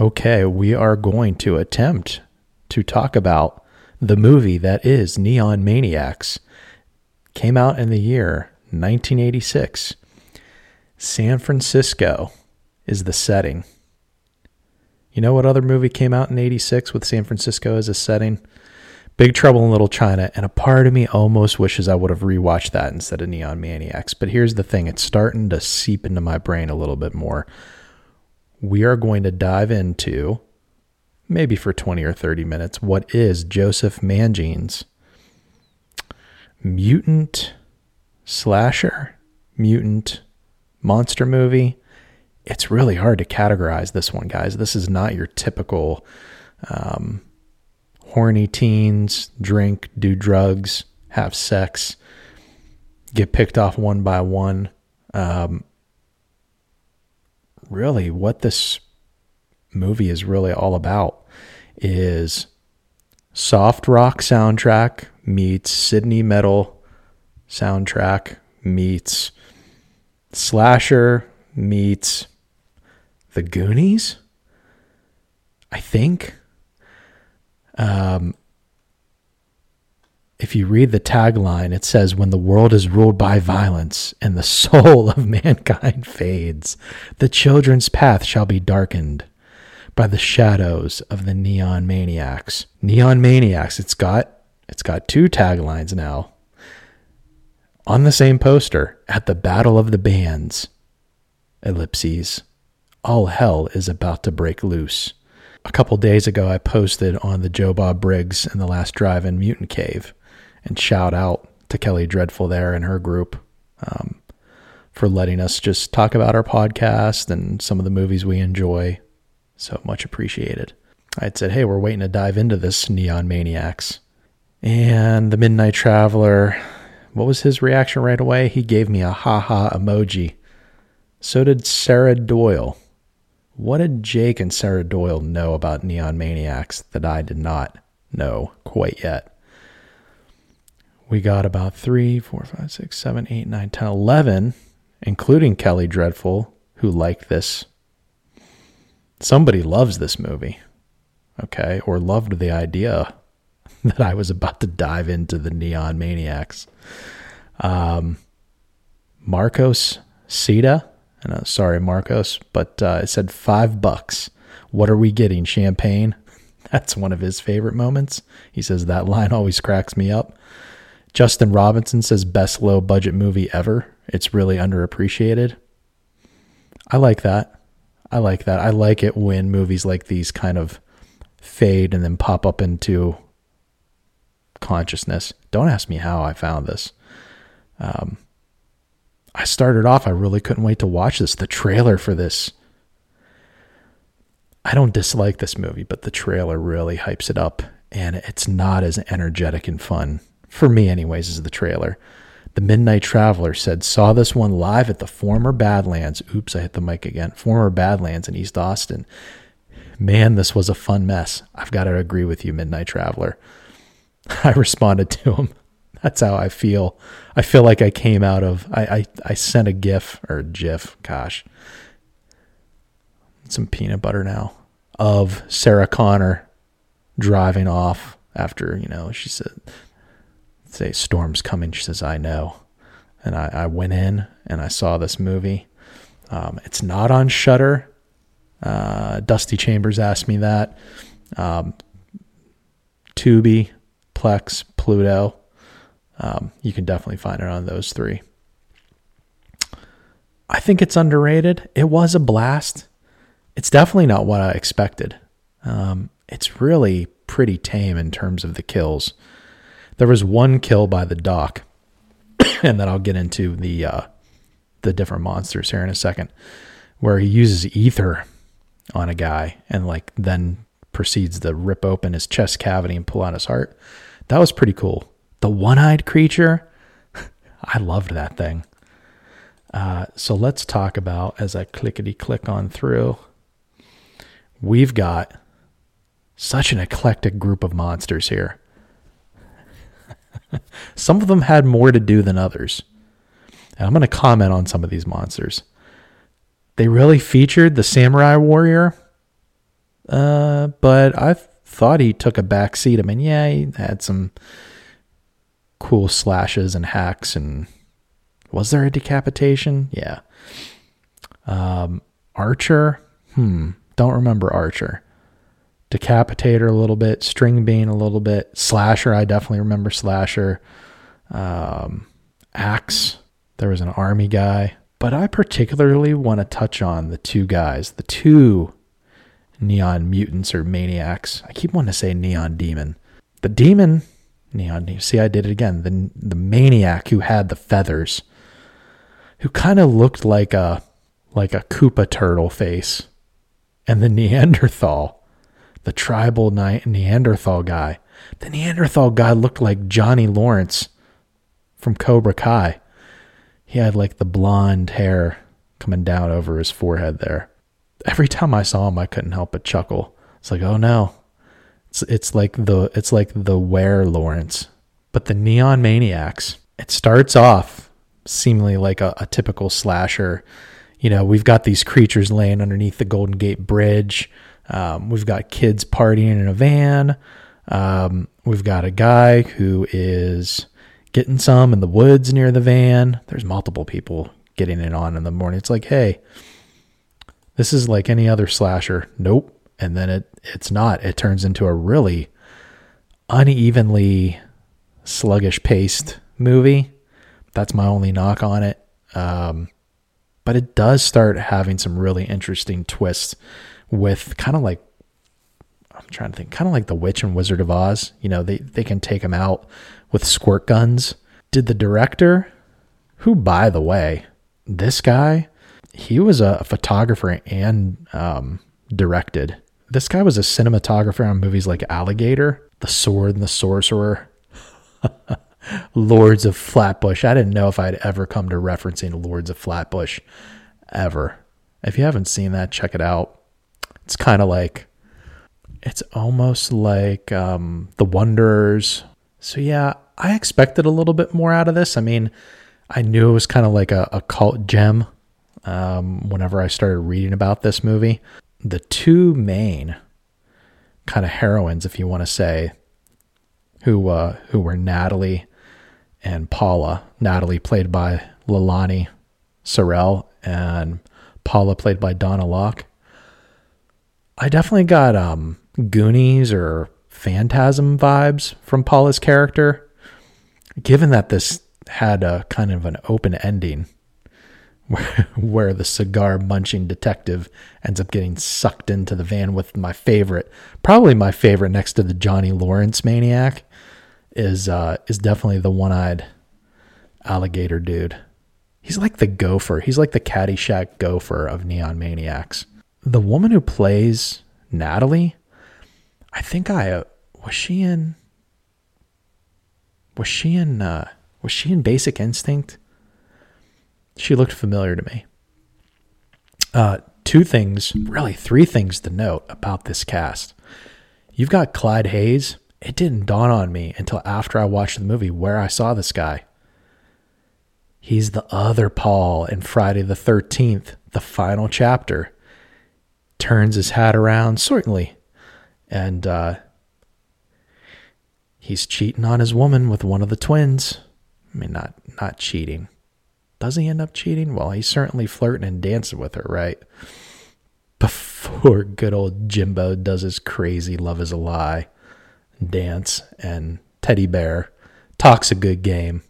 Okay, we are going to attempt to talk about the movie that is Neon Maniacs. Came out in the year 1986. San Francisco is the setting. You know what other movie came out in 86 with San Francisco as a setting? Big Trouble in Little China, and a part of me almost wishes I would have rewatched that instead of Neon Maniacs. But here's the thing it's starting to seep into my brain a little bit more. We are going to dive into, maybe for 20 or 30 minutes, what is Joseph Mangine's mutant slasher, mutant monster movie. It's really hard to categorize this one, guys. This is not your typical um, horny teens drink, do drugs, have sex, get picked off one by one. Um, really, what this movie is really all about is soft rock soundtrack meets Sydney metal soundtrack meets slasher meets the Goonies. I think. Um, if you read the tagline, it says, When the world is ruled by violence and the soul of mankind fades, the children's path shall be darkened by the shadows of the neon maniacs. Neon maniacs, it's got it's got two taglines now. On the same poster, at the Battle of the Bands, ellipses, all hell is about to break loose a couple days ago, I posted on the Joe Bob Briggs and the Last Drive in Mutant Cave, and shout out to Kelly Dreadful there and her group um, for letting us just talk about our podcast and some of the movies we enjoy. So much appreciated. I had said, hey, we're waiting to dive into this Neon Maniacs. And the Midnight Traveler, what was his reaction right away? He gave me a ha ha emoji. So did Sarah Doyle. What did Jake and Sarah Doyle know about Neon Maniacs that I did not know quite yet? We got about three, four, five, six, seven, eight, nine, ten, eleven, including Kelly Dreadful, who liked this. Somebody loves this movie, okay, or loved the idea that I was about to dive into the Neon Maniacs. Um, Marcos Sita and uh, sorry, Marcos, but uh, it said five bucks. What are we getting? Champagne? That's one of his favorite moments. He says that line always cracks me up. Justin Robinson says best low budget movie ever. It's really underappreciated. I like that. I like that. I like it when movies like these kind of fade and then pop up into consciousness. Don't ask me how I found this. Um, I started off, I really couldn't wait to watch this. The trailer for this. I don't dislike this movie, but the trailer really hypes it up, and it's not as energetic and fun, for me, anyways, is the trailer. The Midnight Traveler said, saw this one live at the former Badlands. Oops, I hit the mic again. Former Badlands in East Austin. Man, this was a fun mess. I've got to agree with you, Midnight Traveler. I responded to him. That's how I feel. I feel like I came out of. I I, I sent a GIF or GIF. Gosh, some peanut butter now of Sarah Connor driving off after you know she said, "Say storm's coming." She says, "I know," and I, I went in and I saw this movie. Um, it's not on Shudder. Uh, Dusty Chambers asked me that. Um, Tubi, Plex, Pluto. Um, you can definitely find it on those three. I think it's underrated. It was a blast. It's definitely not what I expected. Um, it's really pretty tame in terms of the kills. There was one kill by the doc, and then I'll get into the uh, the different monsters here in a second, where he uses ether on a guy and like then proceeds to rip open his chest cavity and pull out his heart. That was pretty cool the one eyed creature. I loved that thing. Uh, so let's talk about as I clickety click on through. We've got such an eclectic group of monsters here. some of them had more to do than others. And I'm going to comment on some of these monsters. They really featured the samurai warrior. Uh, but I thought he took a back seat. I mean, yeah, he had some cool slashes and hacks and was there a decapitation? Yeah. Um, Archer? Hmm. Don't remember Archer. Decapitator a little bit, String Bean a little bit, Slasher. I definitely remember Slasher. Um, Axe. There was an army guy. But I particularly want to touch on the two guys, the two neon mutants or maniacs. I keep wanting to say neon demon. The demon, neon. See, I did it again. The the maniac who had the feathers, who kind of looked like a like a Koopa turtle face, and the Neanderthal, the tribal Neanderthal guy. The Neanderthal guy looked like Johnny Lawrence from Cobra Kai. He had like the blonde hair coming down over his forehead there. Every time I saw him, I couldn't help but chuckle. It's like, oh no, it's it's like the it's like the Were Lawrence, but the Neon Maniacs. It starts off seemingly like a, a typical slasher. You know, we've got these creatures laying underneath the Golden Gate Bridge. Um, we've got kids partying in a van. Um, we've got a guy who is getting some in the woods near the van. There's multiple people getting it on in the morning. It's like, hey, this is like any other slasher. Nope. And then it it's not. It turns into a really unevenly sluggish paced movie. That's my only knock on it. Um, but it does start having some really interesting twists with kind of like I'm trying to think, kind of like the Witch and Wizard of Oz. You know, they they can take them out with squirt guns. Did the director, who, by the way, this guy, he was a photographer and um, directed. This guy was a cinematographer on movies like Alligator, The Sword and the Sorcerer, Lords of Flatbush. I didn't know if I'd ever come to referencing Lords of Flatbush ever. If you haven't seen that, check it out. It's kind of like, it's almost like um, The Wanderers so yeah, I expected a little bit more out of this. I mean, I knew it was kind of like a, a cult gem um, whenever I started reading about this movie. The two main kind of heroines, if you want to say, who uh, who were Natalie and Paula. Natalie played by Leilani Sarelle and Paula played by Donna Locke. I definitely got um, Goonies or phantasm vibes from Paula's character. Given that this had a kind of an open ending where, where the cigar munching detective ends up getting sucked into the van with my favorite, probably my favorite next to the Johnny Lawrence maniac, is uh, is definitely the one eyed alligator dude. He's like the gopher. He's like the Caddyshack gopher of Neon Maniacs. The woman who plays Natalie I think I uh, was she in was she in uh, was she in Basic Instinct? She looked familiar to me. Uh, two things, really three things to note about this cast. You've got Clyde Hayes. It didn't dawn on me until after I watched the movie where I saw this guy. He's the other Paul in Friday the 13th, the final chapter. Turns his hat around, certainly and uh, he's cheating on his woman with one of the twins. I mean, not not cheating. Does he end up cheating? Well, he's certainly flirting and dancing with her, right? Before good old Jimbo does his crazy love is a lie dance, and Teddy Bear talks a good game,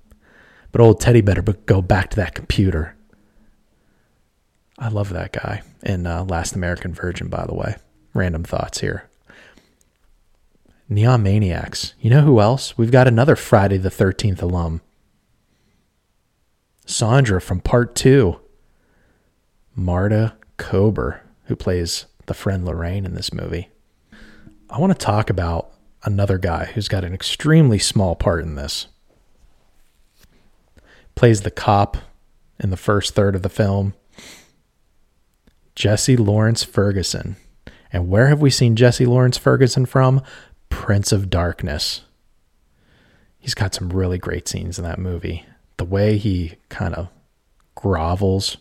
but old Teddy better go back to that computer. I love that guy in uh, Last American Virgin, by the way. Random thoughts here. Neon Maniacs. You know who else? We've got another Friday the 13th alum. Sandra from part two. Marta Kober, who plays the friend Lorraine in this movie. I want to talk about another guy who's got an extremely small part in this. Plays the cop in the first third of the film. Jesse Lawrence Ferguson. And where have we seen Jesse Lawrence Ferguson from? Prince of Darkness. He's got some really great scenes in that movie. The way he kind of grovels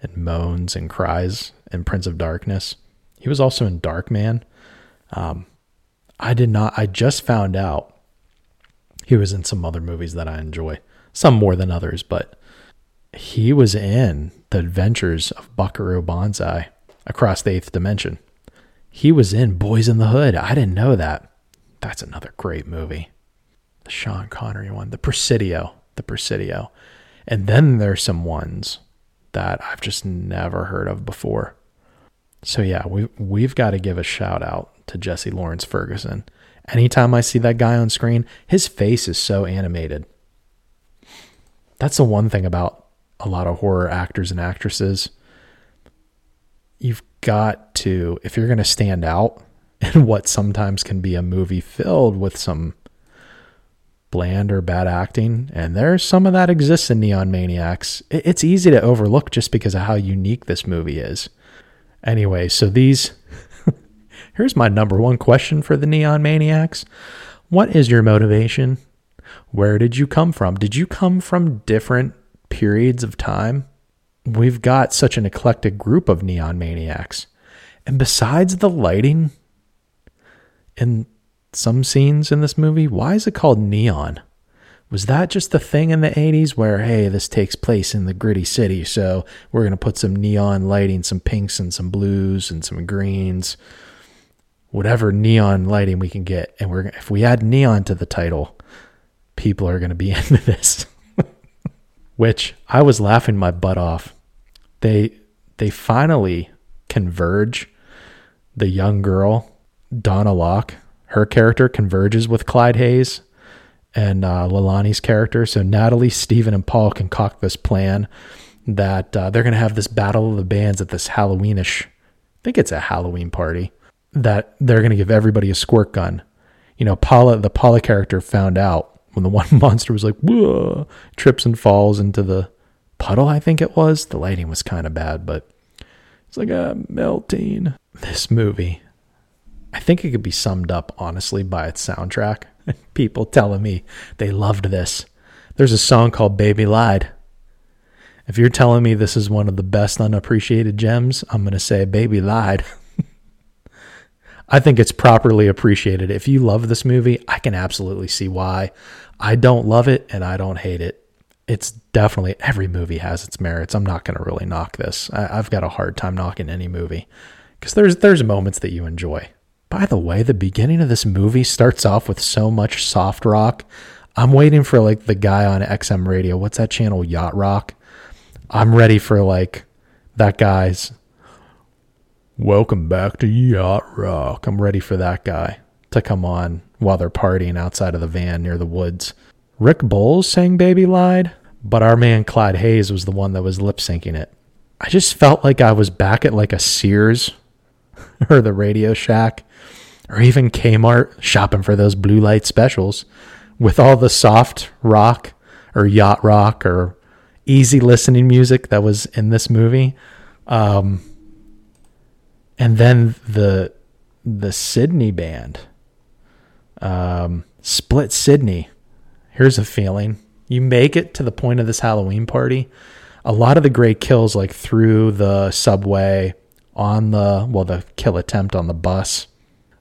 and moans and cries in Prince of Darkness. He was also in Darkman. Um, I did not. I just found out he was in some other movies that I enjoy, some more than others, but he was in The Adventures of Buckaroo Banzai across the eighth dimension. He was in Boys in the Hood. I didn't know that. That's another great movie. The Sean Connery one, The Presidio, The Presidio. And then there's some ones that I've just never heard of before. So yeah, we we've got to give a shout out to Jesse Lawrence Ferguson. Anytime I see that guy on screen, his face is so animated. That's the one thing about a lot of horror actors and actresses. You've got to, if you're going to stand out in what sometimes can be a movie filled with some bland or bad acting, and there's some of that exists in Neon Maniacs, it's easy to overlook just because of how unique this movie is. Anyway, so these Here's my number one question for the Neon Maniacs What is your motivation? Where did you come from? Did you come from different periods of time? We've got such an eclectic group of Neon Maniacs. And besides the lighting in some scenes in this movie, why is it called neon? Was that just the thing in the 80s where, hey, this takes place in the gritty city, so we're going to put some neon lighting, some pinks and some blues and some greens? whatever neon lighting we can get. And we're if we add neon to the title, people are going to be into this. Which I was laughing my butt off. They they finally converge. The young girl, Donna Locke, her character converges with Clyde Hayes and uh, Leilani's character. So Natalie, Stephen, and Paul concoct this plan that uh, they're going to have this battle of the bands at this Halloweenish. I think it's a Halloween party that they're going to give everybody a squirt gun. You know, Paula, the Paula character found out when the one monster was like, Whoa, trips and falls into the puddle, I think it was. The lighting was kind of bad, but it's like a melting. This movie, I think it could be summed up honestly by its soundtrack. People telling me they loved this. There's a song called Baby Lied. If you're telling me this is one of the best unappreciated gems, I'm going to say Baby Lied. I think it's properly appreciated. If you love this movie, I can absolutely see why. I don't love it and I don't hate it. It's definitely every movie has its merits. I'm not going to really knock this. I, have got a hard time knocking any movie because there's there's moments that you enjoy. By the way, the beginning of this movie starts off with so much soft rock. I'm waiting for like the guy on XM radio. What's that channel? Yacht Rock. I'm ready for like that guy's Welcome back to Yacht Rock. I'm ready for that guy to come on while they're partying outside of the van near the woods. Rick Bowles sang Baby Lied, but our man Clyde Hayes was the one that was lip syncing it. I just felt like I was back at like a Sears or the Radio Shack or even Kmart shopping for those blue light specials with all the soft rock or yacht rock or easy listening music that was in this movie. Um, and then the the Sydney band, um, Split Sydney. Here's a feeling: you make it to the point of this Halloween party. A lot of the great kills, like through the subway, on the well, the kill attempt on the bus,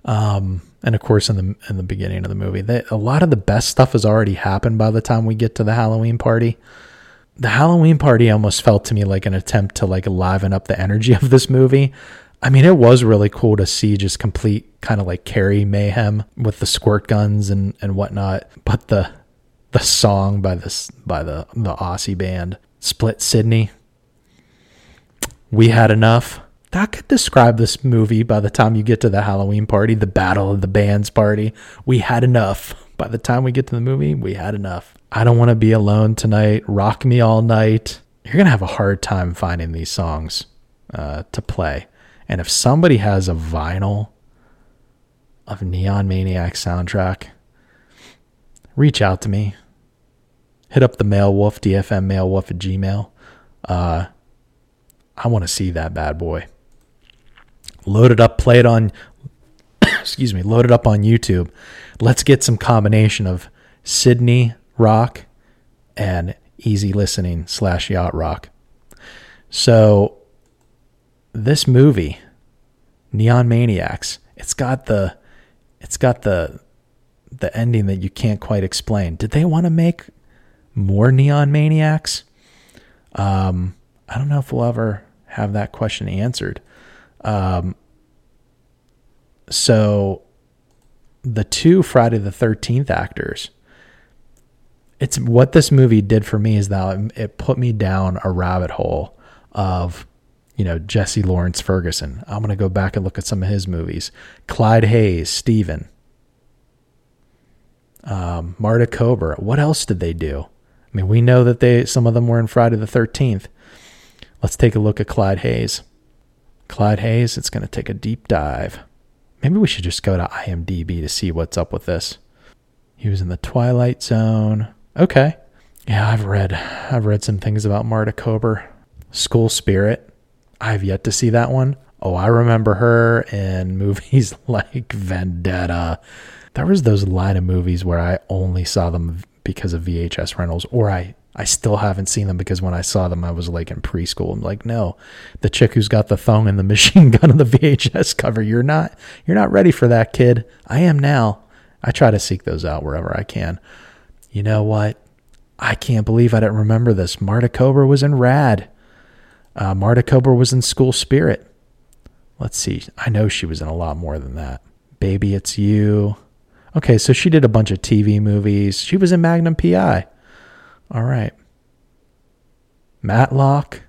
um, and of course in the in the beginning of the movie, they, a lot of the best stuff has already happened by the time we get to the Halloween party. The Halloween party almost felt to me like an attempt to like liven up the energy of this movie I mean, it was really cool to see just complete kind of like Carrie mayhem with the squirt guns and, and whatnot. But the the song by this by the the Aussie band Split Sydney, we had enough. That could describe this movie by the time you get to the Halloween party, the Battle of the Bands party. We had enough. By the time we get to the movie, we had enough. I don't want to be alone tonight. Rock me all night. You're gonna have a hard time finding these songs uh, to play and if somebody has a vinyl of Neon Maniac soundtrack, reach out to me. Hit up the Mail Wolf, DFM Mail Wolf at Gmail. Uh, I want to see that bad boy. Load it up, play it on, excuse me, load it up on YouTube. Let's get some combination of Sydney rock and easy listening slash yacht rock. So this movie, Neon Maniacs. It's got the it's got the the ending that you can't quite explain. Did they want to make more Neon Maniacs? Um, I don't know if we'll ever have that question answered. Um, so the two Friday the 13th actors, it's what this movie did for me is that it put me down a rabbit hole of, you know, Jesse Lawrence Ferguson. I'm going to go back and look at some of his movies. Clyde Hayes, Steven. Um, Marta Kober. What else did they do? I mean, we know that they some of them were in Friday the 13th. Let's take a look at Clyde Hayes. Clyde Hayes, it's going to take a deep dive. Maybe we should just go to IMDb to see what's up with this. He was in the Twilight Zone. Okay. Yeah, I've read I've read some things about Marta Kober. School Spirit. I've yet to see that one. Oh, I remember her in movies like Vendetta. There was those line of movies where I only saw them because of VHS rentals, or I I still haven't seen them because when I saw them, I was like in preschool. I'm like, no, the chick who's got the thong and the machine gun on the VHS cover. You're not, you're not ready for that, kid. I am now. I try to seek those out wherever I can. You know what? I can't believe I didn't remember this. Marta Kober was in Rad. Uh, Marta Kober was in School Spirit. Let's see. I know she was in a lot more than that. Baby, it's you. Okay, so she did a bunch of TV movies. She was in Magnum PI. All right. Matlock.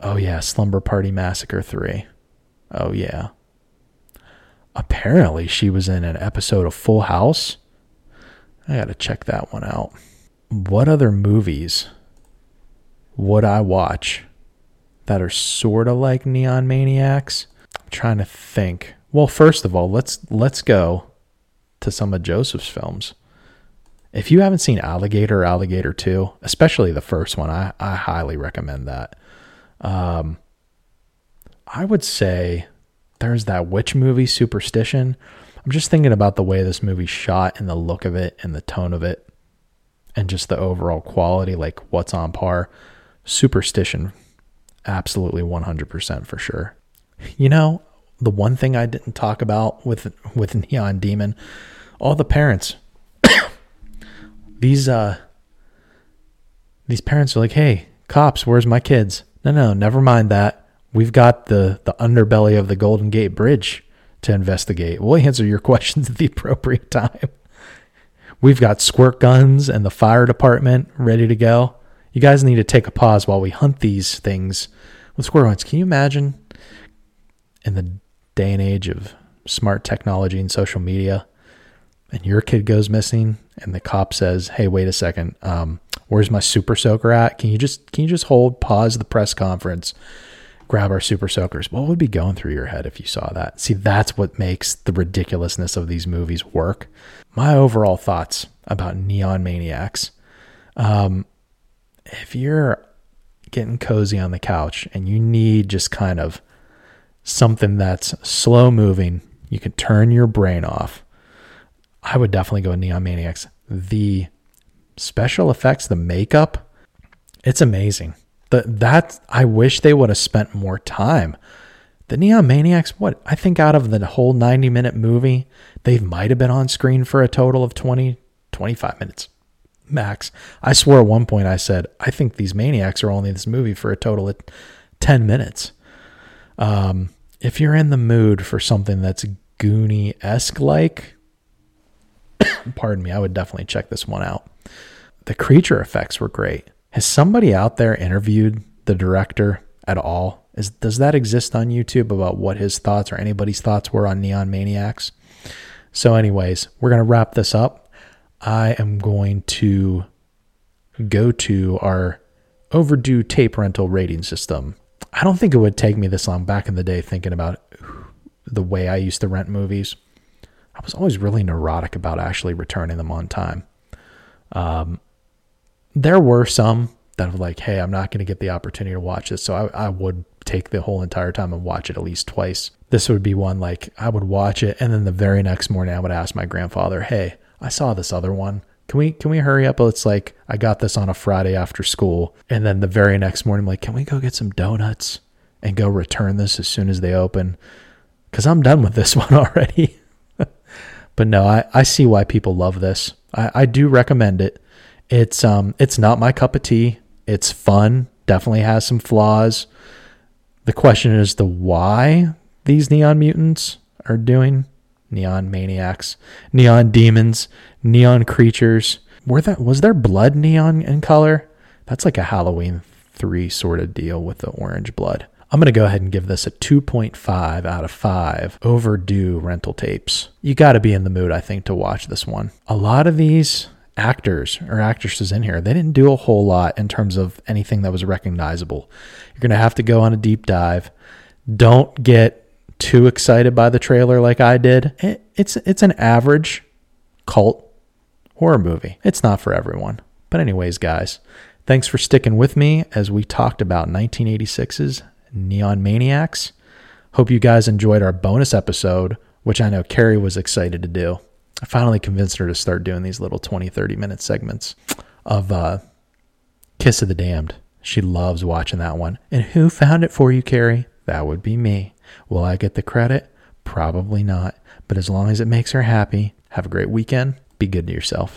Oh, yeah. Slumber Party Massacre 3. Oh, yeah. Apparently, she was in an episode of Full House. I got to check that one out. What other movies would I watch that are sort of like Neon Maniacs? I'm trying to think. Well, first of all, let's let's go to some of Joseph's films. If you haven't seen Alligator, Alligator 2, especially the first one, I, I highly recommend that. Um, I would say there's that witch movie, Superstition. I'm just thinking about the way this movie shot and the look of it and the tone of it and just the overall quality, like what's on par. Superstition, absolutely 100% for sure. You know, the one thing I didn't talk about with with Neon Demon, all the parents these uh these parents are like, "Hey, cops, where's my kids?" No, no, never mind that. We've got the the underbelly of the Golden Gate Bridge to investigate. We'll answer your questions at the appropriate time. We've got squirt guns and the fire department ready to go. You guys need to take a pause while we hunt these things with squirt guns. Can you imagine in the day and age of smart technology and social media, and your kid goes missing and the cop says, "Hey, wait a second. Um, where's my super soaker at? Can you just can you just hold pause the press conference, grab our super soakers?" What would be going through your head if you saw that? See, that's what makes the ridiculousness of these movies work. My overall thoughts about Neon Maniacs. Um, if you're getting cozy on the couch and you need just kind of something that's slow moving, you can turn your brain off I would definitely go Neon Maniacs. The special effects, the makeup, it's amazing. The, that I wish they would have spent more time. The Neon Maniacs, what I think out of the whole 90 minute movie, they might have been on screen for a total of 20, 25 minutes max. I swore at one point I said, I think these maniacs are only in this movie for a total of 10 minutes. Um, if you're in the mood for something that's Goonie esque like, pardon me, I would definitely check this one out. The creature effects were great. Has somebody out there interviewed the director at all? Is does that exist on YouTube about what his thoughts or anybody's thoughts were on Neon Maniacs? So, anyways, we're gonna wrap this up. I am going to go to our overdue tape rental rating system. I don't think it would take me this long back in the day thinking about the way I used to rent movies. I was always really neurotic about actually returning them on time. Um, there were some that were like, hey, I'm not going to get the opportunity to watch this. So I, I would take the whole entire time and watch it at least twice. This would be one like I would watch it and then the very next morning I would ask my grandfather, hey, I saw this other one. Can we can we hurry up? It's like I got this on a Friday after school. And then the very next morning I'm like, can we go get some donuts and go return this as soon as they open? because I'm done with this one already. but no, I, I see why people love this. I, I do recommend it. It's um it's not my cup of tea. It's fun. Definitely has some flaws. The question is the why these neon mutants are doing neon maniacs, neon demons, neon creatures. Were that was there blood neon in color? That's like a Halloween 3 sort of deal with the orange blood. I'm going to go ahead and give this a 2.5 out of 5 overdue rental tapes. You got to be in the mood, I think, to watch this one. A lot of these actors or actresses in here, they didn't do a whole lot in terms of anything that was recognizable. You're going to have to go on a deep dive. Don't get too excited by the trailer like I did. It's it's an average cult horror movie. It's not for everyone. But anyways, guys, thanks for sticking with me as we talked about 1986's Neon Maniacs. Hope you guys enjoyed our bonus episode, which I know Carrie was excited to do. I finally convinced her to start doing these little 20, 30 minute segments of uh, Kiss of the Damned. She loves watching that one. And who found it for you, Carrie? That would be me. Will I get the credit? Probably not. But as long as it makes her happy, have a great weekend. Be good to yourself.